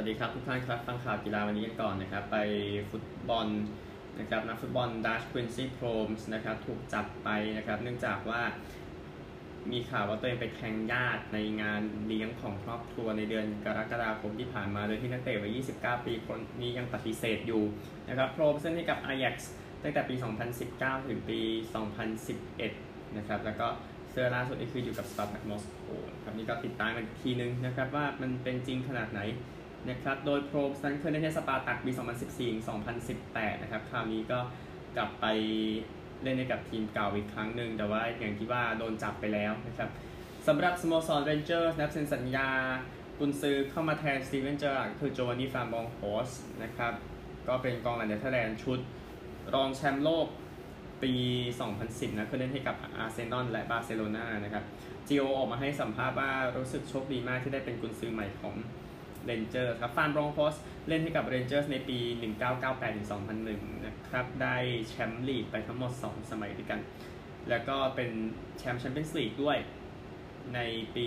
วัสดีครับทุกท่านครับฟังข่าวกีฬาวันนี้กันก่อนนะครับ ไปฟุตบอลนะครับนักฟุตบอลดัชควินซี่โพรมส์นะครับถูกจับไปนะครับ เนื่องจากว่ามีข่าวว่าตัวเองไปแทงญาติในงานเลี้ยงของครอบครัวในเดือนกรกฎาคมที่ผ่านมาโดยที่นักเตะวัย 29 ปีคนนี้ยังปฏิเสธอยู่นะครับโพรมส์เล่นให้กับ Ajax ตั้งแต่ปี 2019 ถึงปี 2011 นะครับแล้วก็เสื้อล่าสุดนี่คืออยู่กับสปาร์ตักมอสโกครับนี่ก็ติดตามกันทีนึงนะครับว่ามันเป็นจริงขนาดไหน นะครับ โดยโปรเมสนั้นเคยเล่นให้สปาร์ตักปี 2014-2018 นะครับ คราวนี้ก็กลับไปเล่นในกับทีมเก่าอีกครั้งหนึ่ง แต่ว่าอย่างที่ว่าโดนจับไปแล้วนะครับสำหรับสโมสรเรนเจอร์นั้นเซ็นสัญญากุนซือเข้ามาแทนสตีเวนเจอร์ราร์ดคือโจวานนี่ฟานบรองโคสนะครับ ก็เป็นกองหลังเนเธอร์แลนด์ชุด รองแชมป์โลกปี 2010 นะเคยเล่นให้กับอาร์เซนอลและบาร์เซโลนานะครับจิโอออกมาให้สัมภาษณ์ว่ารู้สึกโชคดีมากที่ได้เป็นกุนซือใหม่ของ เรนเจอร์ครับฟานบรองโคสเล่นให้กับเรนเจอร์ในปี 1998-2001 นะครับ ได้แชมป์ลีกไปทั้งหมด 2 สมัยด้วยกัน แล้วก็เป็นแชมป์แชมเปี้ยนส์ลีกด้วยในปี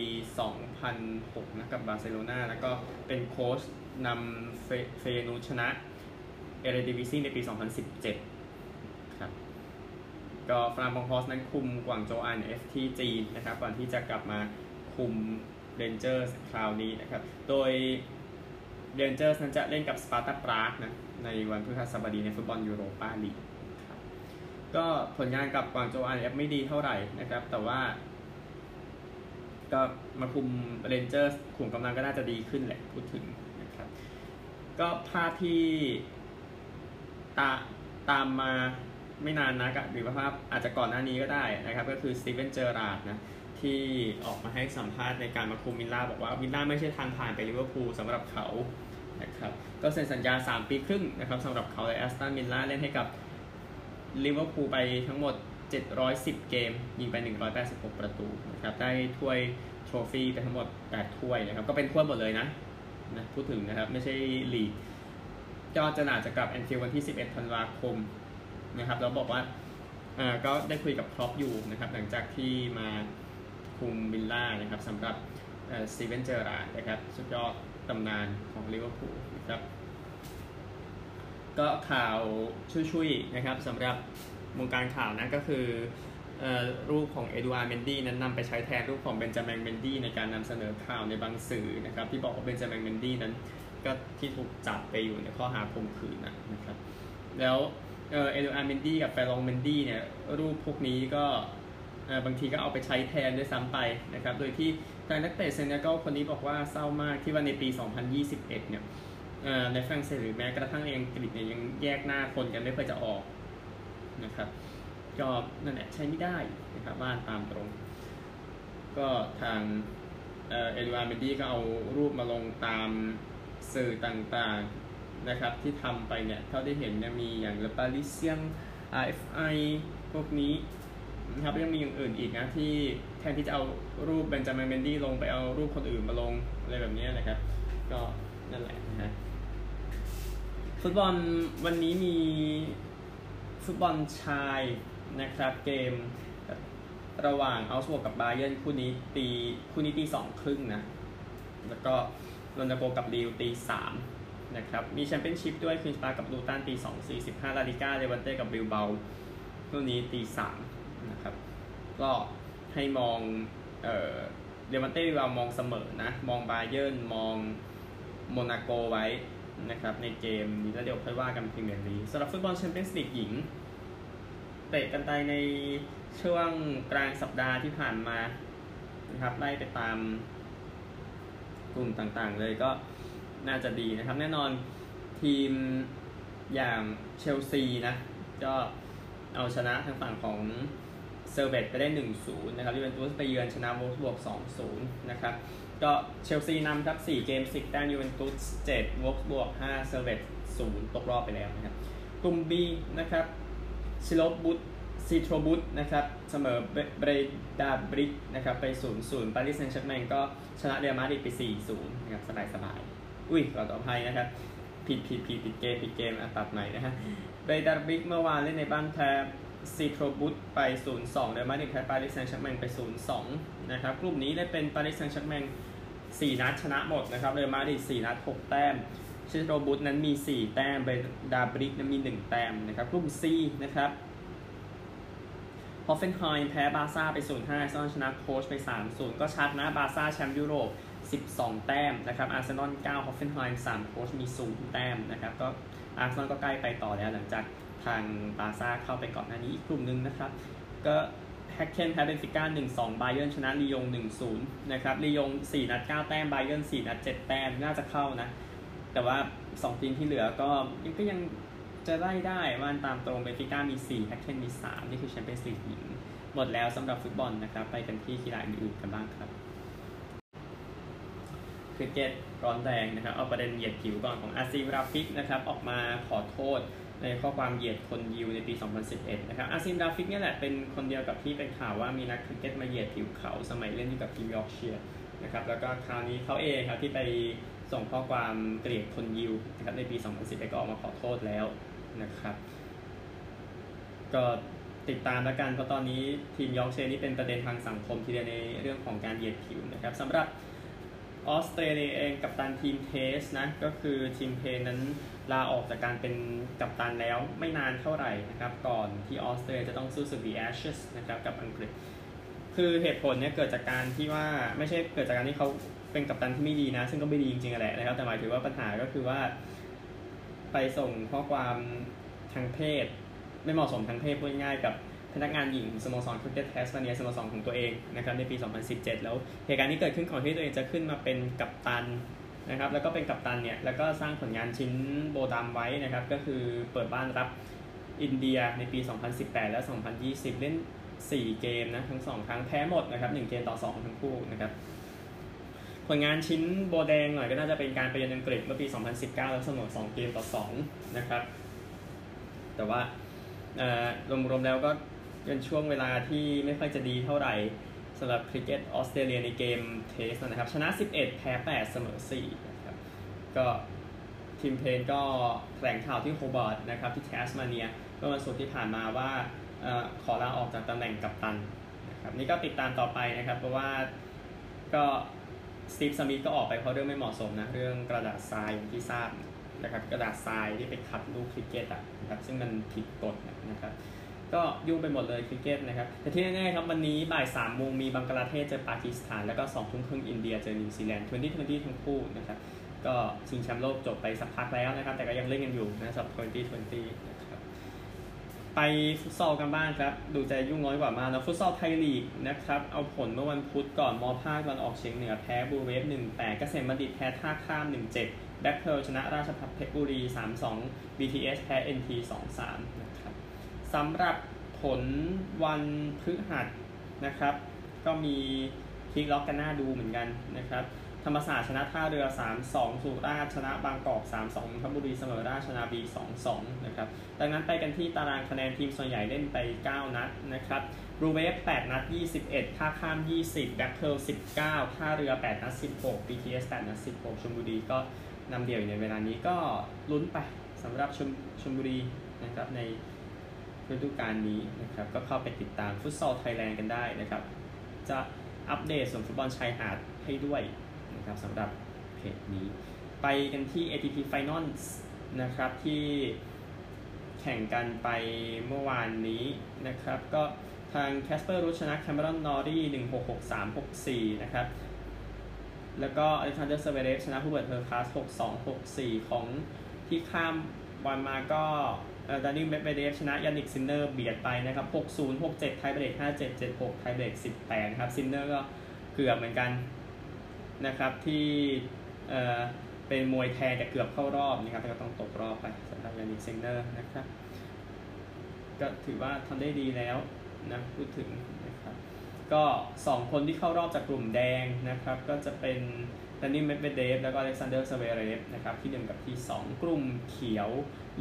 2006 นะกับบาร์เซโลนาแล้วก็เป็นโค้ชนำเฟเยนูร์ดชนะเอเรดิวิซีในปี 2017 ครับ ก็ฟานบรองโคสนั้นคุมกวางโจว R&F ที่จีนนะครับ ก่อนที่จะกลับมาคุม เรนเจอร์สคราวนี้นะครับ โดยเรนเจอร์สนั้นจะเล่นกับสปาร์ตาปรากนะในวันพฤหัสบดีในฟุตบอลยูโรปาลีกก็ผลงานกับกวางโจว R&F ไม่ดีเท่าไหร่นะครับ แต่ว่า ก็มาคุมเรนเจอร์สขุมกำลังก็น่าจะดีขึ้นแหละพูดถึงนะครับ ก็ภาพที่ตาตามมาไม่นานนักหรือว่าภาพอาจจะก่อนหน้านี้ก็ได้นะครับ ก็คือสตีเวนเจอร์ราร์ดนะ ที่ออกมาให้สัมภาษณ์ในการมาคุมวิลล่าบอกว่าวิลล่าไม่ใช่ทางผ่านไปลิเวอร์พูลสำหรับเขานะครับก็เซ็นสัญญา 3 ปีครึ่งนะครับสำหรับเขาและแอสตันวิลล่าเล่นให้กับลิเวอร์พูลไปทั้งหมด 710 เกม ยิงไป 186 ประตูนะครับได้ถ้วย trophy ไปทั้งหมด 8 ถ้วยนะครับก็เป็นถ้วยหมดเลยนะนะพูดถึงนะครับไม่ใช่ลีกจอจะน่าจะกลับแอนฟิลด์วันที่ 11 ธันวาคมนะครับแล้วบอกว่าอ่าก็ได้คุยกับคล็อปป์อยู่นะครับหลังจากที่มา คุมวิลล่านะครับสำหรับสตีเวนเจอร์ราร์ดนะครับสุดยอดตำนานของลิเวอร์พูลนะครับก็ข่าวช่วยๆนะครับสำหรับวงการข่าวนั้นก็คือรูปของเอดูอาร์เมนดี้นั้นนำไปใช้แทนรูปของเบนจามินเมนดี้ในการนำเสนอข่าวในบางสื่อนะครับที่บอกว่าเบนจามินเมนดี้นั้นก็ที่ถูกจับไปอยู่ในข้อหาข่มขืนนะครับแล้วเออเอดูอาร์เมนดี้กับแฟรองเมนดี้เนี่ยรูปพวกนี้ก็ บางทีก็เอาไปใช้แทนด้วยซ้ำไปนะครับ โดยที่ทางนักเตะเซเนกัลคนนี้บอกว่าเศร้ามากที่ว่าในปี 2021 เนี่ยในฝรั่งเศสหรือแม้กระทั่งในอังกฤษเนี่ยยังแยกหน้าคนกันไม่เคยจะออกนะครับก็นั่นแหละใช้ไม่ได้นะครับบ้านตามตรง ก็ทางเอดูอาร์เมนดี้ก็เอารูปมาลงตามสื่อต่างๆนะครับ ที่ทำไปเนี่ยเท่าที่เห็นเนี่ยมีอย่างเลปาริเซียง RFI พวกนี้ นะครับยังมีอย่างอื่นอีกนะที่แทนที่จะเอารูปเบนจามินเมนดี้ลงไปเอารูปคนอื่นมาลงอะไรแบบนี้นะครับ ก็นั่นแหละนะฮะฟุตบอลวันนี้มีฟุตบอลชายนะครับเกมระหว่างเอาก์สบวร์กกับบาเยิร์นคู่นี้ตีคู่นี้ตีสองครึ่งนะ แล้วก็โมนาโกกับลีลล์ตีสามนะครับมีแชมเปี้ยนชิพด้วยควีนส์ปาร์คกับลูตันตีสองสี่สิบห้าลาลิก้าเลวันเต้กับบิลเบาคู่นี้ตีสาม นะครับ ก็ให้มองเอ่อเลวันเต้เรามองเสมอนะ มองบาเยิร์นมองโมนาโกไว้นะครับในเกมนี้แล้วเดี๋ยวค่อยว่ากันพรีเมียร์ลีกสำหรับฟุตบอลแชมเปี้ยนส์ลีกหญิง เตะกันไปในช่วงกลางสัปดาห์ที่ผ่านมานะครับไล่ไปตามกลุ่มต่างๆ เลยก็น่าจะดีนะครับ แน่นอนทีมอย่างเชลซีนะ ก็เอาชนะทางฝั่งของ เซอร์เวตไปได้ 1-0 นะครับยูเวนตุสไปเยือนชนะโวล์ฟสบวร์ก 2-0 นะครับ ก็เชลซีนำครับ 4 เกม 10 แต้มยูเวนตุส7โวล์ฟสบวร์ก 5 เซอร์เวต0 ตกรอบไปแล้วนะครับ กลุ่ม B นะครับชิโลบุตชิโทรบุตนะครับ เสมอเบรดาบลิกนะครับ ไป 0-0 ปารีสแซงต์แชร์แมงก็ชนะเรอัลมาดริดไป 4-0 นะครับ สบายๆ อุ้ยขอต่อภัยนะครับผิดผิดผิดผิดเกมผิดเกมอะตัดใหม่นะฮะเบรดาบลิกเมื่อวานเล่นในบ้านแพ้ ชิโทรบุตไป 0-2เรอัลมาดริดแพ้ปารีสแซงต์แชร์แมงไป 0-2 นะครับ กลุ่มนี้ได้เป็นปารีสแซงต์แชร์แมง4 นัดชนะหมดนะครับเรอัลมาดริด4นัด 6 แต้มชิโทรบุตนั้นมี 4 แต้มเบรดาบลิกนั้นมี 1 แต้มนะครับกลุ่ม C นะครับฮอฟเฟนไฮม์แพ้บาร์ซ่าไป 0-5อาร์เซนอลชนะโคเก้ไป 3-0 ก็ชัดนะบาร์ซ่าแชมป์ยุโรป 12 แต้มนะครับอาร์เซนอล9ฮอฟเฟนไฮม์3โคเก้มี 0 แต้มนะครับก็อาร์เซนอลก็ใกล้ไปต่อแล้วหลังจาก ทางบาร์ซ่าเข้าไปก่อนหน้านี้อีกกลุ่มหนึ่งนะครับ ก็แฮกเคนแพ้เบนฟิก้า1-2บาเยิร์นชนะลียง1-0นะครับลียง4นัด9แต้มบาเยิร์น4นัด7แต้มน่าจะเข้านะ แต่ว่า2ทีมที่เหลือก็ยังก็ยังจะไล่ได้ว่าตามตรงเบนฟิก้ามี4แฮกเคนมี3นี่คือแชมเปี้ยนส์ลีกหญิงหมดแล้วสำหรับฟุตบอลนะครับ ไปกันที่กีฬาอื่นๆกันบ้างครับคริกเก็ตร้อนแรงนะครับ เอาประเด็นเหยียดผิวก่อนของอาซิมราฟิกนะครับ ออกมาขอโทษ ในข้อความเหยียดคนยิวในปี 2011 นะครับอาซิมราฟิกเนี่ยแหละเป็นคนเดียวกับที่เป็นข่าวว่ามีนักคริกเก็ตมาเหยียดผิวเขาสมัยเล่นอยู่กับทีมยอร์กเชียร์นะครับแล้วก็คราวนี้เขาเองครับที่ไปส่งข้อความเกลียดคนยิวนะครับในปี 2011 ก็ออกมาขอโทษแล้วนะครับก็ติดตามแล้วกันเพราะตอนนี้ทีมยอร์กเชียร์นี่เป็นประเด็นทางสังคมทีเดียวในเรื่องของการเหยียดผิวนะครับสำหรับออสเตรเลียเองกัปตันทีม test นะก็คือทิมเพนนั้น ลาออกจากการเป็นกัปตันแล้วไม่นานเท่าไหร่นะครับ ก่อนที่ออสเตรเลียจะต้องสู้ศึก The Ashes นะครับกับอังกฤษ คือเหตุผลเนี่ยเกิดจากการที่ว่าไม่ใช่เกิดจากการที่เขาเป็นกัปตันที่ไม่ดีนะ ซึ่งก็ไม่ดีจริงๆแหละนะครับแต่หมายถึงว่าปัญหาก็คือว่า ไปส่งข้อความทางเพศ ไม่เหมาะสมทางเพศพูดง่ายๆกับพนักงานหญิงสโมสรคริกเก็ตแทสมาเนียสโมสรของตัวเองนะครับในปี 2017 แล้วเหตุการณ์นี้เกิดขึ้นก่อนที่ตัวเองจะขึ้นมาเป็นกัปตัน นะครับแล้วก็เป็นกัปตันเนี่ยแล้วก็สร้างผลงานชิ้นโบดามไว้นะครับก็คือเปิดบ้านรับอินเดียในปี 2018 และ 2020 เล่น 4 เกมนะทั้ง 2 ครั้งแพ้หมดนะครับ1เกมต่อ 2 ทั้งคู่นะครับผลงานชิ้นโบแดงหน่อยก็น่าจะเป็นการไปเยือนอังกฤษเมื่อปี 2019 แล้วเสมอ2 เกมต่อ 2 นะครับ แต่ว่ารวมๆแล้วก็เป็นช่วงเวลาที่ไม่ค่อยจะดีเท่าไหร่สำหรับคริกเก็ตออสเตรเลียในเกม test นะครับ ชนะ 11 แพ้ 8 เสมอ4นะครับก็ทิมเพนก็แถลงข่าวที่โฮบาร์ตนะครับที่แทสมาเนียเมื่อวันศุกร์ที่ผ่านมาว่าอขอลาออกจากตำแหน่งกัปตันนะครับนี่ก็ติดตามต่อไปนะครับ เพราะว่าก็สตีฟสมิธก็ออกไปเพราะเรื่องไม่เหมาะสมนะ เรื่องกระดาษทรายที่ทราบนะครับกระดาษทรายที่ไปขัดลูกคริกเก็ตอะนะครับซึ่งมันผิดกฎนะครับ ก็ยุ่งไปหมดเลยคริกเก็ตนะครับ แต่ที่แน่ๆครับวันนี้บ่ายสามโมงมีบังกลาเทศเจอปากีสถาน แล้วก็สองทุ่มครึ่งอินเดียเจอนิวซีแลนด์ Twenty Twenty ทั้งคู่นะครับ ก็ชิงแชมป์โลกจบไปสักพักแล้วนะครับ แต่ก็ยังเล่นกันอยู่นะสำหรับ Twenty Twenty นะครับไปฟุตซอลกันบ้างครับ ดูใจยุ่งน้อยกว่ามากนะฟุตซอลไทยลีกนะครับ เอาผลเมื่อวันพุธก่อนมอภาควันออกเฉียงเหนือแพ้บูเวฟหนึ่งแต่เกษมบัณฑิตแพ้ท่าข้ามหนึ่งเจ็ดแบ็คเพลชนะราชพัฒเพชรบุรีสามสอง BTS แพ้ NT สองสามนะ สำหรับผลวันพฤหัสนะครับ ก็มีพลิกล็อกกันหน้าดูเหมือนกันนะครับ ธรรมศาสตร์ชนะท่าเรือ 3-2 สุราษฎร์ชนะบางกอก 3-2นนทบุรีเสมอราชนาวี 2-2 นะครับ ดังนั้นไปกันที่ตารางคะแนนทีมส่วนใหญ่เล่นไป 9 นัดนะครับรูเวฟ8นัด 21ท่าข้าม 20แบ็คเทิล19ท่าเรือ 8 นัด 16 BTS 8 นัด 16ชลบุรีก็นำเดี่ยวอยู่ในเวลานี้ก็ลุ้นไปสำหรับชลชลบุรีนะครับใน ฤดูกาลนี้นะครับก็เข้าไปติดตามฟุตซอลไทยแลนด์กันได้นะครับ จะอัปเดตส่วนฟุตบอลชายหาดให้ด้วยนะครับสำหรับเพจนี้ ไปกันที่ ATP Finals นะครับที่แข่งกันไปเมื่อวานนี้นะครับ ก็ทางแคสเปอร์รูดชนะแคเมรอนนอร์รี่หนึ่งหกหกสามหกสี่นะครับ แล้วก็อเล็กซานเดอร์เซเวเรฟชนะผู้เบิร์ตเทอร์คลาสหกสองหกสี่ของที่ข้ามวันมาก็ ดานิลเมดเวเดฟชนะยานิกซินเนอร์เบียดไปนะครับ 6-0 6-7 ไทยเบรก5-7 7-6 ไทยเบรก18นะครับซินเนอร์ก็เกือบเหมือนกันนะครับที่เออเป็นมวยแทนแต่เกือบเข้ารอบนะครับแต่ก็ต้องตกรอบไปสำหรับยานิกซินเนอร์นะครับก็ถือว่าทำได้ดีแล้วนะพูดถึงนะครับก็ 2 คนที่เข้ารอบจากกลุ่มแดงนะครับก็จะเป็น ดานิลเมดเวเดฟแล้วก็อเล็กซานเดอร์ซเวเรฟนะครับที่1กับที่ 2 กลุ่มเขียว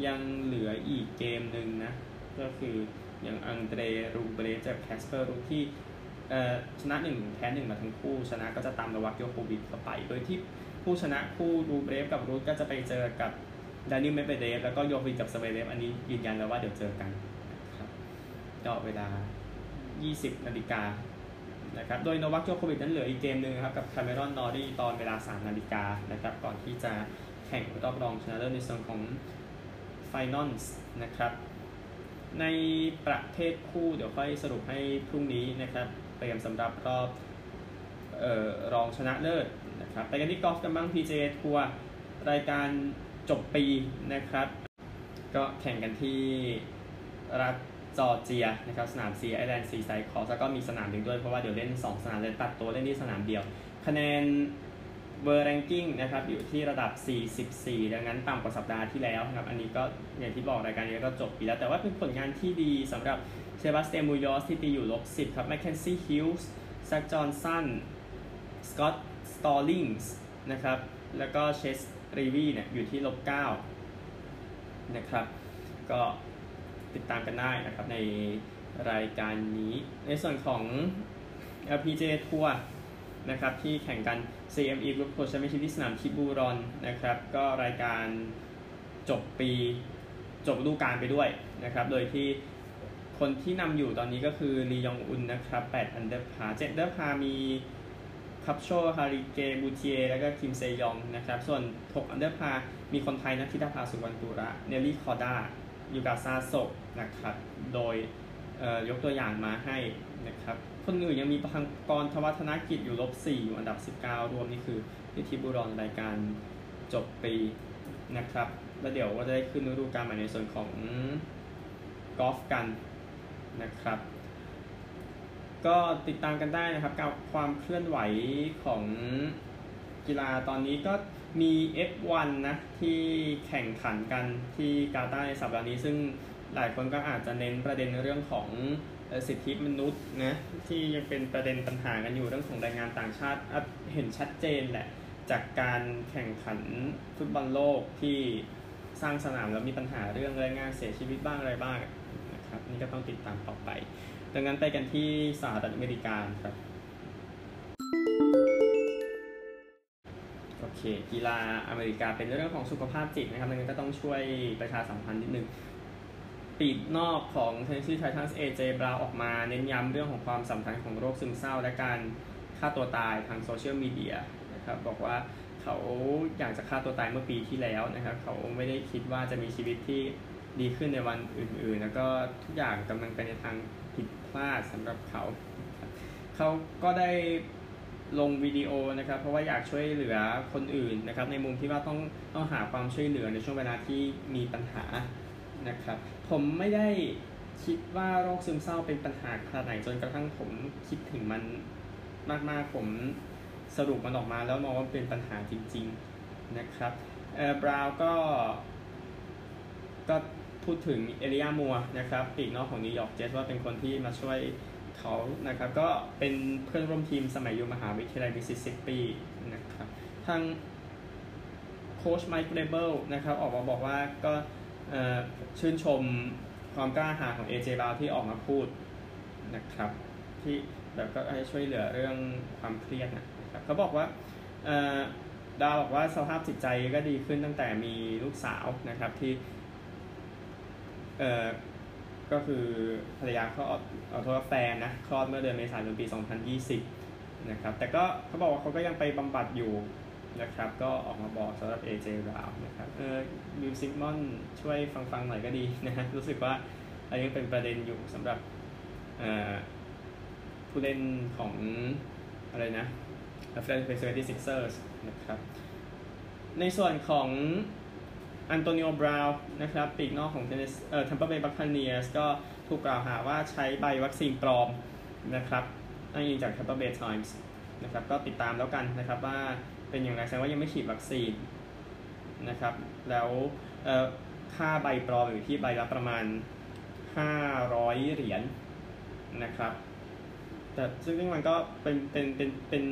ยังเหลืออีกเกมหนึ่งนะ ก็คืออย่างอังเดรรูเบรฟกับแคสเปอร์รูดที่ชนะหนึ่งแพ้หนึ่งมาทั้งคู่ ชนะก็จะตามโนวัคโจโควิชเข้าไป โดยที่ผู้ชนะคู่รูเบรฟกับรูดก็จะไปเจอกับดานิลเมดเวเดฟแล้วก็โจโควิชกับซเวเรฟอันนี้ยืนยันแล้วว่าเดี๋ยวเจอกันนะครับก็เวลา 20นาฬิกา นะครับ โดยโนวัคโจโควิชนั้นเหลืออีกเกมหนึ่งครับกับคาเมรอนนอรีตอนเวลา 3 นาฬิกานะครับ ก่อนที่จะแข่งรอบรองชนะเลิศในส่วนของ Finals นะครับ ในประเภทคู่เดี๋ยวค่อยสรุปให้พรุ่งนี้นะครับเตรียมสำหรับรอบออรองชนะเลิศนะครับไปกันที่กอล์ฟกันบ้าง PGA ทัวร์รายการจบปีนะครับ ก็แข่งกันที่รัฐ จอร์เจียนะครับสนาม Sea Island Seaside Course แล้วก็มีสนามหนึ่งด้วยเพราะว่าเดี๋ยวเล่น 2 สนามเลยตัดตัวเล่นที่สนามเดียว คะแนนเบอร์ ranking นะครับอยู่ที่ระดับ 44 ดังนั้นต่ำกว่าสัปดาห์ที่แล้วนะครับอันนี้ก็อย่างที่บอกรายการนี้ก็จบไปแล้ว แต่ว่าเป็นผลงานที่ดีสำหรับเซบาสเตียนมูโนซที่ตีอยู่ลบ 10 ครับแมคเคนซี่ฮิวส์แซคจอห์นสันสกอตต์สตอลลิงส์นะครับแล้วก็เชสรีวีเนี่ยอยู่ที่ลบ 9 นะครับก็ ติดตามกันได้นะครับในรายการนี้ ในส่วนของ LPG ทัวร์นะครับที่แข่งกัน CME Group Pro Championship ที่สนามทิบูรอนนะครับ ก็รายการจบปีจบฤดูกาลไปด้วยนะครับ โดยที่คนที่นำอยู่ตอนนี้ก็คือลียองอุนนะครับ8อันเดอร์พา7อันเดอร์พามีคับโชฮาริเกบูเทียแล้วก็คิมเซยองนะครับ ส่วน 6 อันเดอร์พา มีคนไทยนัทธิดาภาสุวรรณตุระ เนลลี่คอด้า ยูกาซาโซนะครับ โดยยกตัวอย่างมาให้นะครับ คนอื่นยังมีพังกรทวัฒนกิจอยู่ลบ4อยู่อันดับ 19 รวมนี่คือพิธีบุรอนรายการจบปีนะครับ แล้วเดี๋ยวก็จะได้ขึ้นฤดูกาลใหม่ในส่วนของกอล์ฟกันนะครับ ก็ติดตามกันได้นะครับกับความเคลื่อนไหวของกีฬาตอนนี้ก็ มี F1 นะที่แข่งขันกันที่กาตาร์ในสัปดาห์นี้ ซึ่งหลายคนก็อาจจะเน้นประเด็นเรื่องของสิทธิมนุษย์นะที่ยังเป็นประเด็นปัญหากันอยู่เรื่องของแรงงานต่างชาติเห็นชัดเจนแหละจากการแข่งขันฟุตบอลโลกที่สร้างสนามแล้วมีปัญหาเรื่องแรงงานเสียชีวิตบ้างอะไรบ้างนะครับนี่ก็ต้องติดตามต่อไป ดังนั้นไปกันที่สหรัฐอเมริกาครับ เคกีฬาอเมริกาเป็นเรื่องของสุขภาพจิตนะครับดังนั้นก็ต้องช่วยประชาสัมพันธ์นิดนึงปีกนอกของ Tennessee Titans AJ Brown ออกมาเน้นย้ำเรื่องของความสำคัญของโรคซึมเศร้า และการฆ่าตัวตายทางโซเชียลมีเดียนะครับบอกว่าเขาอยากจะฆ่าตัวตายเมื่อปีที่แล้วนะครับ เขาไม่ได้คิดว่าจะมีชีวิตที่ดีขึ้นในวันอื่น ๆ แล้วก็ทุกอย่างกำลังไปในทางผิดพลาดสำหรับเขา เขาก็ได้ ลงวิดีโอนะครับ เพราะว่าอยากช่วยเหลือคนอื่นนะครับ ในมุมที่ว่าต้องต้องหาความช่วยเหลือในช่วงเวลาที่มีปัญหานะครับ ผมไม่ได้คิดว่าโรคซึมเศร้าเป็นปัญหาขนาดไหนจนกระทั่งผมคิดถึงมันมากๆผมสรุปมันออกมาแล้วมองว่าเป็นปัญหาจริง ๆนะครับเออบราวน์ก็ก็พูดถึงเอลิยามัวร์นะครับปีกนอกของนิวยอร์กเจ็ตส์ว่าเป็นคนที่มาช่วย เขานะครับก็เป็นเพื่อนร่วมทีมสมัยอยู่มหาวิทยาลัยมิสซิสซิปปีนะครับทางโค้ชไมค์เวรเบิลนะครับออกมาบอกว่าก็ชื่นชมความกล้าหาญของ AJ บาวที่ออกมาพูดนะครับที่แบบก็ให้ช่วยเหลือเรื่องความเครียดนะครับเขาบอกว่าดาวบอกว่าสภาพจิตใจก็ดีขึ้นตั้งแต่มีลูกสาวนะครับที่ ก็คือภรรยาเขาเอาโทษแฟนนะคลอดเมื่อเดือนเมษายนปี 2020 นะครับ แต่ก็เขาบอกว่าเขาก็ยังไปบำบัดอยู่นะครับ ก็ออกมาบอกสำหรับ AJ ราวนะครับ เออมิวสิกมอนช่วยฟังฟังหน่อยก็ดีนะฮะรู้สึกว่าอันนี้เป็นประเด็นอยู่สำหรับผู้เล่นของอะไรนะ f l a เ e ซิกเซอร์สนะครับ ในส่วนของ อันโตนิโอบราวน์นะครับปีกนอกของเทนเนสเอ่อทัมเปอร์เบย์บัคคาเนียสก็ถูกกล่าวหาว่าใช้ใบวัคซีนปลอมนะครับอ้างอิงจากทัมเปอร์เบย์ไทมส์นะครับก็ติดตามแล้วกันนะครับว่าเป็นอย่างไรแสดงว่ายังไม่ฉีดวัคซีนนะครับแล้วค่าใบปลอมอยู่ที่ใบละประมาณ 500 เหรียญนะครับแต่ซึ่งมันก็เป็นเป็นเป็นเป็น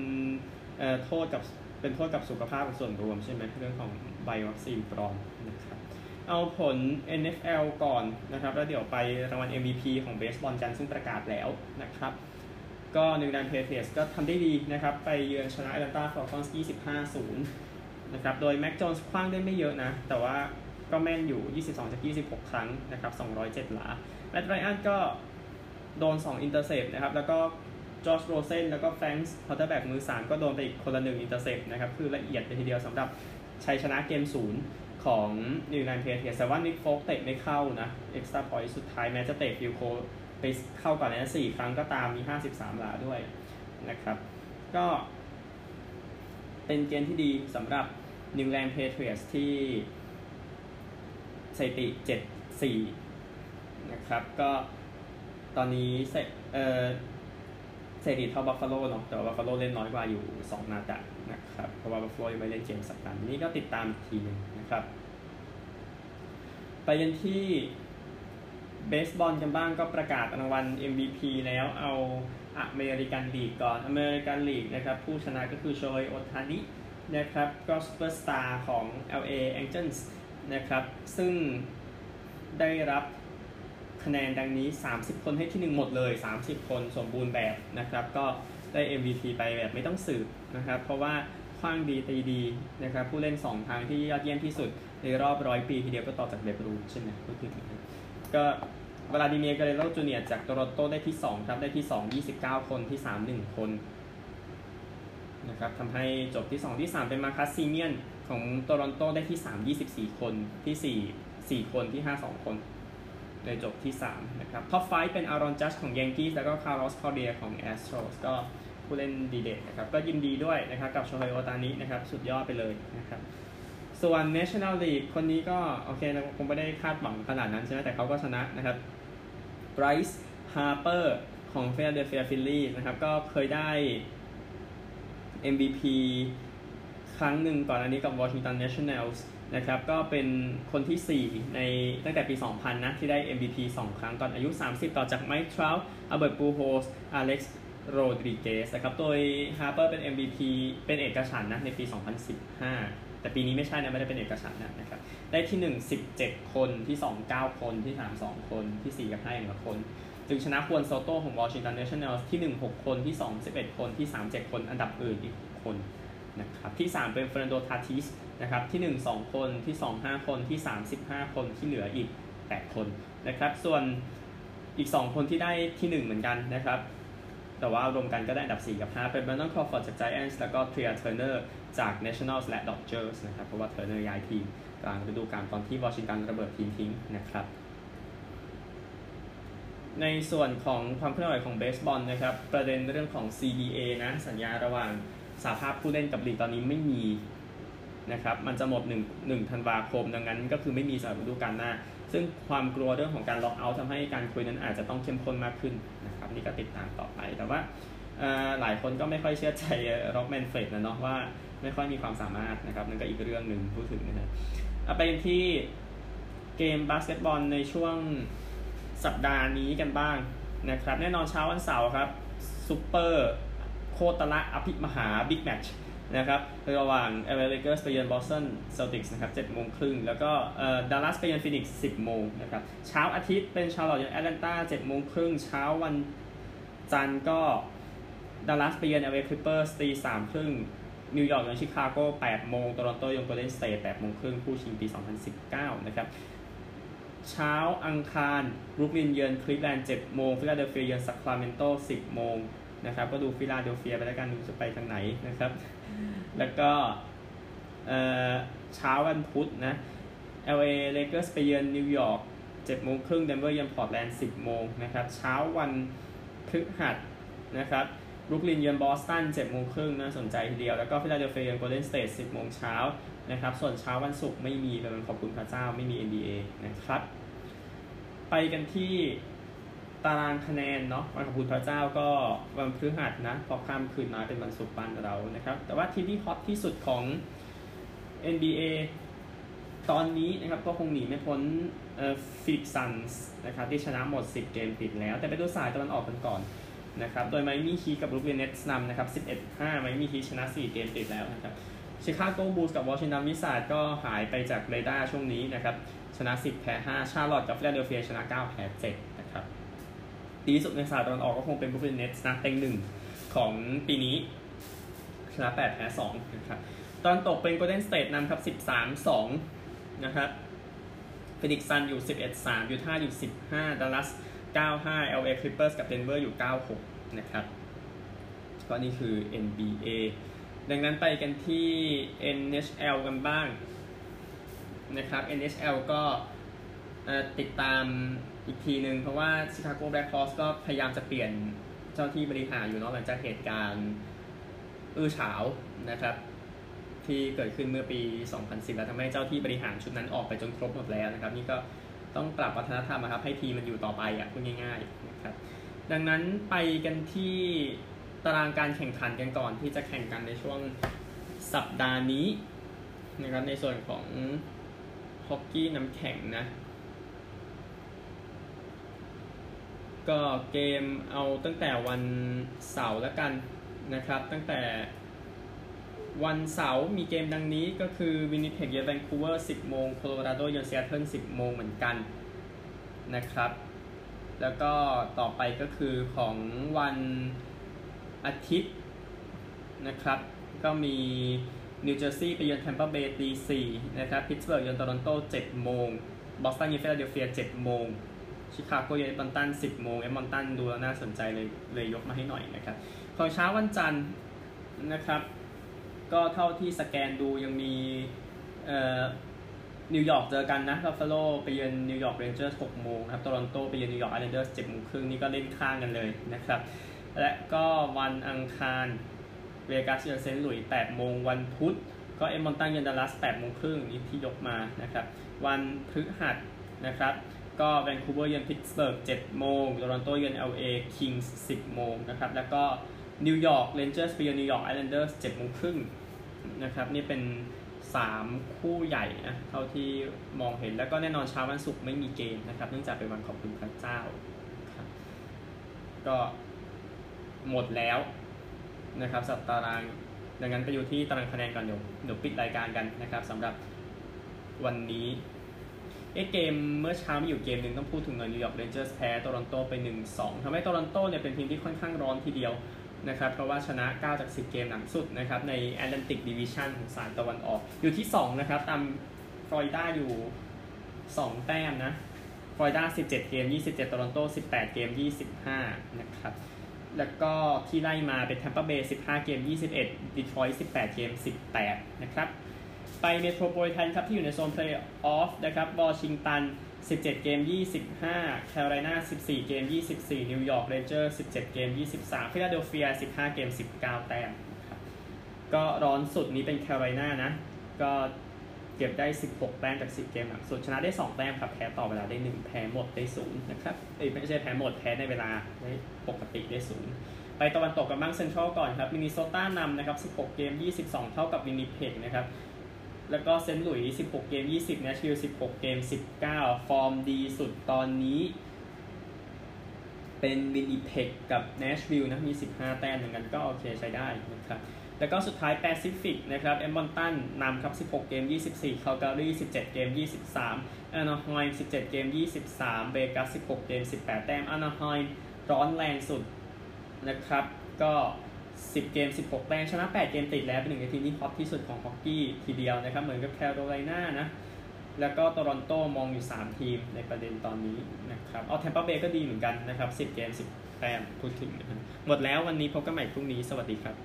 โทษกับ เป็นโทษกับสุขภาพส่วนรวมใช่ไหมเรื่องของใบวัคซีนปลอมนะครับเอาผล NFL ก่อนนะครับ แล้วเดี๋ยวไปรางวัล MVP ของเบสบอลกันซึ่งประกาศแล้วนะครับก็นิวอิงแลนด์แพทริออตส์ก็ทำได้ดีนะครับ ไปเยือนชนะแอตแลนตาฟอลคอนส์25-0 นะครับ โดยแม็กโจนส์ขว้างได้ไม่เยอะนะ แต่ว่าก็แม่นอยู่ 22 จาก 26 ครั้งนะครับ 207 หลาแมตไรอันก็โดน 2 intercept นะครับ แล้วก็ จอร์จโรเซนแล้วก็แฟรงส์ quarterback มือ3ก็โดนไปอีกคนละหนึ่ง intercept นะครับ คือละเอียดเลยทีเดียวสำหรับชัยชนะเกมศูนย์ของนิวอิงแลนด์แพทริออตส์แต่ว่านิกโฟกเตะไม่เข้านะ extra point สุดท้ายแม้จะเตะ field goal ไปเข้าก่อนนั้นสี่ครั้งก็ตามมี 53หลาด้วยนะครับ ก็เป็นเกมที่ดีสำหรับนิวอิงแลนด์แพทริออตส์ที่สถิติ 7-4 นะครับ ก็ตอนนี้เออ สถิติเท่าบัฟฟาโลเนาะแต่ว่าบัฟฟาโลเล่นน้อยกว่าอยู่ 2นัดนะครับเพราะว่าบัฟฟาโลยังไม่เล่นเกมสัปดาห์นี้ก็ติดตามทีหนึ่งนะครับ ไปกันที่เบสบอลกันบ้างก็ประกาศรางวัล MVP แล้วเอาอเมริกันลีกก่อนอเมริกันลีกนะครับ ผู้ชนะก็คือโชเฮโอตานินะครับก็ซูเปอร์สตาร์ของ LA Angels นะครับ ซึ่งได้รับ คะแนนดังนี้ 30 คนให้ที่ 1 หมดเลย 30 คนสมบูรณ์แบบนะครับ ก็ได้ MVP ไปแบบไม่ต้องสืบนะครับ เพราะว่าขว้างดีตีดีนะครับ ผู้เล่น 2 ทางที่ยอดเยี่ยมที่สุด ในรอบร้อยปี ทีเดียวก็ต่อจากเบบรูธใช่ไหมพูดถึงก็วลาดิเมียร์เกร์เรโรจูเนียร์จากโตรอนโตได้ที่ 2 ครับ ได้ที่ 2 29 คนที่ 3 1 คนนะครับทำให้จบที่ 2 ที่ 3 เป็นมาร์คัสซีเมียนของโตรอนโตได้ที่ 3 24 คนที่ 4 4 คนที่ 5 2 คน ในจบที่ 3 นะครับ top five เป็นอารอนจัดจ์ของแยงกี้แล้วก็คาร์ลอสคอเดียของแอสโตรสก็ผู้เล่นดีเด่นนะครับ ก็ยินดีด้วยนะครับกับโชเฮโอตานินะครับ สุดยอดไปเลยนะครับ ส่วน National League คนนี้ก็ โอเคนะคงไม่ได้คาดหวังขนาดนั้นใช่ไหมแต่เขาก็ชนะนะครับ Bryce Harper ของ Philadelphia Phillies นะครับ ก็เคยได้ MVP ครั้งหนึ่งก่อนอันนี้กับ Washington Nationals นะครับก็เป็นคนที่ 4 ในตั้งแต่ปี 2000 นะ ที่ได้ MVP 2 ครั้งตอนอายุ 30 ต่อจาก Mike Trout Albert Pujols Alex Rodriguez นะครับ โดย Harper เป็น MVP เป็นเอกฉันนะในปี 2015 แต่ปีนี้ไม่ใช่นะ ไม่ได้เป็นเอกฉันนะครับ ได้ที่ 1 17 คนที่ 2 9 คนที่ 3 2 คนที่ 4 กับ 5 อย่างละคน จึงชนะควนโซโต้ของ Washington Nationals ที่ 1 6 คนที่ 2 11 คนที่ 3 7 คนอันดับอื่นอีกคนนะครับที่ 3 เป็นเฟรนโดทาติส นะครับที่ 1 2 คนที่ 2 5 คนที่ 35 คนที่เหลืออีก 8 คนนะครับส่วนอีก 2 คนที่ได้ที่ 1 เหมือนกันนะครับ แต่ว่ารวมกันก็ได้อันดับ 4 กับ 5 เป็น Brandon Crawford จาก Giants แล้วก็ Tria Turner จาก Nationals และ Dodgers นะครับเพราะว่า Turner ย้ายทีมกลางฤดูกาลตอนที่วอชิงตันระเบิดทีมทิ้งนะครับ ในส่วนของความเคลื่อนไหวของเบสบอลนะครับประเด็นเรื่องของ CBA นะสัญญาระหว่างสาภาพผู้เล่นกับลีกตอนนี้ไม่มี นะครับมันจะหมด1 1ธันวาคม ดังนั้นก็คือไม่มีสำหรับฤดูกาลหน้า ซึ่งความกลัวเรื่องของการ lockout ทำให้การคุยนั้นอาจจะต้องเข้มข้นมากขึ้นนะครับนี่ก็ติดตามต่อไปแต่ว่าหลายคนก็ไม่ค่อยเชื่อใจร็อบแมนเฟรดนะเนาะว่าไม่ค่อยมีความสามารถนะครับนั่นก็อีกเรื่องหนึ่งพูดถึงนะครับไปที่เกมบาสเกตบอลในช่วงสัปดาห์นี้กันบ้างนะครับแน่นอนเช้าวันเสาร์ครับซูเปอร์โคตรละอภิมหา big match นะครับระหว่างเอเวอร์เลเกอร์สไปเยือนบอสตันเซลติกส์นะครับ7โมงครึ่งแล้วก็ดัลลัสไปเยือนฟินิกส์10 โมงนะครับเช้าอาทิตย์เป็นชาร์ลอตต์เยือนแอตแลนตา7โมงครึ่งเช้าวันจันทร์ก็ดัลลัสไปเยือน LA Clippers ตีสามครึ่งนิวยอร์กเยือนชิคาโก้8โมงโตรอนโตเยือนโกลเด้นสเตท8โมงครึ่งคู่ชิงปี 2019 นะครับเช้าอังคารบรุกลินเยือนคลีฟแลนด์7โมงฟิลาเดลเฟียเยือนซัคราเมนโต10โมงนะครับก็ดูฟิลาเดลเฟียไปแล้วกันดูจะไปทางไหนนะครับ แล้วก็เช้าวันพุธนะ LA Lakers ไปเยือนนิวยอร์ก7โมงครึ่งเดนเวอร์เยือนพอร์ตแลนด์ 10 โมงนะครับ เช้าวันพฤหัสนะครับบรุกลินเยือนบอสตัน7โมงครึ่งน่าสนใจทีเดียว แล้วก็ฟิลาเดลเฟียเยือนโกลเด้นสเตท10 โมงเช้านะครับ ส่วนเช้าวันศุกร์ไม่มีเป็นขอบคุณพระเจ้าไม่มี NBA นะครับ ไปกันที่ ตารางคะแนนเนาะวันขอบคุณพระเจ้าก็วันพฤหัสนะ พอข้ามคืนหน่อยเป็นวันศุกร์บ้านเรานะครับ แต่ว่าทีมที่ฮอตที่สุดของ NBA ตอนนี้นะครับก็คงหนีไม่พ้นฟีนิกซ์ซันส์นะครับที่ชนะหมด 10 เกมติดแล้ว แต่ไปดูสายตะวันออกกันก่อนนะครับโดยไมอามีฮีตกับบรูคลินเนตส์นำนะครับ 11-5 ไมอามีฮีตชนะ 4 เกมติดแล้วนะครับชิคาโกบูลส์กับวอชิงตันวิซาร์ดส์ก็หายไปจากเรดาร์ช่วงนี้นะครับชนะ 10 แพ้ 5 ชาร์ลอตกับฟิลาเดลเฟียชนะ 9 แพ้ 7 ดีสุดในสายตะวันออกก็คงเป็นบรูคลินเนตส์นะเต็งหนึ่งของปีนี้ชนะ8แพ้2นะครับตะวันตกเป็นโกลเด้นสเตทนำครับ 13-2 นะครับฟินิกซ์ซันส์อยู่ 11-3ยูทาห์อยู่ 15ดัลลัส95 LA Clippers กับ Denver อยู่ 96 นะครับ ก็นี่คือ NBA ดังนั้นไปกันที่ NHL กันบ้างนะครับ NHL ก็ติดตาม อีกทีหนึ่งเพราะว่า Chicago Blackhawks ก็พยายามจะเปลี่ยนเจ้าที่บริหารอยู่เนาะหลังจากเหตุการณ์อื้อฉาวนะครับ ที่เกิดขึ้นเมื่อปี 2010 แล้วทำให้เจ้าที่บริหารชุดนั้นออกไปจนครบหมดแล้วนะครับ นี่ก็ต้องปรับวัฒนธรรมนะครับ ให้ทีมันอยู่ต่อไปอะพูดง่ายๆนะครับดังนั้นไปกันที่ตารางการแข่งขันกันก่อนที่จะแข่งกันในช่วงสัปดาห์นี้นะครับในส่วนของฮอกกี้น้ำแข็งนะ ก็เกมเอาตั้งแต่วันเสาร์แล้วกันนะครับ ตั้งแต่วันเสาร์มีเกมดังนี้ก็คือวินนิเพกเยือนแวนคูเวอร์10 โมงโคโลราโดเยือนซีแอตเทิล10 โมงเหมือนกันนะครับ แล้วก็ต่อไปก็คือของวันอาทิตย์นะครับ ก็มีนิวเจอร์ซีย์ไปเยือนแทมเปอร์เบย์ตีสี่นะครับ พิตสเบิร์กเยือนโตรอนโตเจ็ดโมงบอสตันเยือนฟิลาเดลเฟียเจ็ดโมง ชิคาโกเยือนเอดมอนตันสิบโมงเอดมอนตันดูแล้วน่าสนใจเลยเลยยกมาให้หน่อยนะครับของเช้าวันจันทร์นะครับก็เท่าที่สแกนดูยังมีนิวยอร์กเจอกันนะบัฟฟาโลไปเยือนนิวยอร์กเรนเจอร์ส6โมงครับโตรอนโตไปเยือนนิวยอร์กไอแลนเดอร์ส7โมงครึ่งนี่ก็เล่นข้างกันเลยนะครับ และก็วันอังคารเวกัสเยือนเซนต์หลุยส์8โมงวันพุธ ก็เอดมอนตันเยือนดัลลัส8โมงครึ่งนี่ที่ยกมานะครับ วันพฤหัสนะครับ ก็แวนคูเวอร์เยือนพิตสเบิร์ก7โมงโตรอนโตเยือน LA Kings 10โมงนะครับ แล้วก็นิวยอร์กเรนเจอร์สไปเยือนนิวยอร์กไอแลนเดอร์ส7โมงครึ่งนะครับ นี่เป็น3คู่ใหญ่นะเท่าที่มองเห็นแล้วก็แน่นอนเช้าวันศุกร์ไม่มีเกมนะครับ เนื่องจากเป็นวันขอบคุณพระเจ้าครับก็หมดแล้วนะครับสัปตาราง ดังนั้นไปอยู่ที่ตารางคะแนนก่อนเดี๋ยวเดี๋ยวปิดรายการกันนะครับสำหรับวันนี้ เอเกมเมื่อเช้ามีอยู่เกมหนึ่งต้องพูดถึงหน่อยนิวยอร์กเรนเจอร์สแพ้โตรอนโตไป 1-2ทำให้โตรอนโตเนี่ยเป็นทีมที่ค่อนข้างร้อนทีเดียวนะครับเพราะว่าชนะ 9 จาก 10 เกมหลังสุดนะครับใน Atlantic Division ของสายตะวันออก อยู่ที่ 2 นะครับ ตามฟลอริดาอยู่ 2 แต้มนะฟลอริดา 17 เกม 27โตรอนโต 18 เกม 25 นะครับ แล้วก็ที่ไล่มาเป็นแทมเปอร์เบย์ 15 เกม 21ดีทรอยต์ 18 เกม 18 นะครับ ไปเมโทรโพลิแทนครับ ที่อยู่ในโซนเพลย์ออฟนะครับวอชิงตัน 17 เกม 25 แคโรไลนา14 เกม 24 นิวยอร์กเรนเจอร์ 17 เกม 23 ฟิลาเดลเฟีย 15 เกม 19 แต้มครับก็ร้อนสุดนี้เป็นแคโรไลนานะ ก็เก็บได้ 16 แต้มจาก 10 เกมหลังสุดชนะได้ 2 แต้มครับ แพ้ต่อเวลาได้ 1 แพ้หมดได้ 0 นะครับเอ้ยไม่ใช่แพ้หมด แพ้ในเวลาได้ปกติได้ 0 ไปตะวันตกกันบ้างเซนทรัลก่อนครับมินนิโซตานำนะครับ 16 เกม 22 เท่ากับวินนิเพกนะครับ แล้วก็เซนต์หลุยส์16 เกม 20 เนชวิลล์ 16 เกม 19 ฟอร์มดีสุดตอนนี้ เป็นวินนิเพกกับเนชวิลล์นะ มี 15 แต้มเหมือนกันก็โอเคใช้ได้นะครับ แล้วก็สุดท้ายแปซิฟิกนะครับเอดมอนตันนำครับ 16 เกม 24คาลการี17 เกม 23อานาไฮม์17 เกม 23เวกัส 16 เกม 18 แต้มอานาไฮม์ร้อนแรงสุดนะครับ ก็ 10 เกม 16 แต้มชนะ 8 เกมติดแล้วเป็นหนึ่งในทีมที่ฮอตที่สุดของฮอกกี้ทีเดียวนะครับ เหมือนกับแคโรไลนานะ แล้วก็โตรอนโตมองอยู่ 3 ทีมในประเด็นตอนนี้นะครับเอาแทมเปอร์เบย์ก็ดีเหมือนกันนะครับ 10 เกม 10 แต้มพูดถึง หมดแล้ววันนี้พบกันใหม่พรุ่งนี้สวัสดีครับ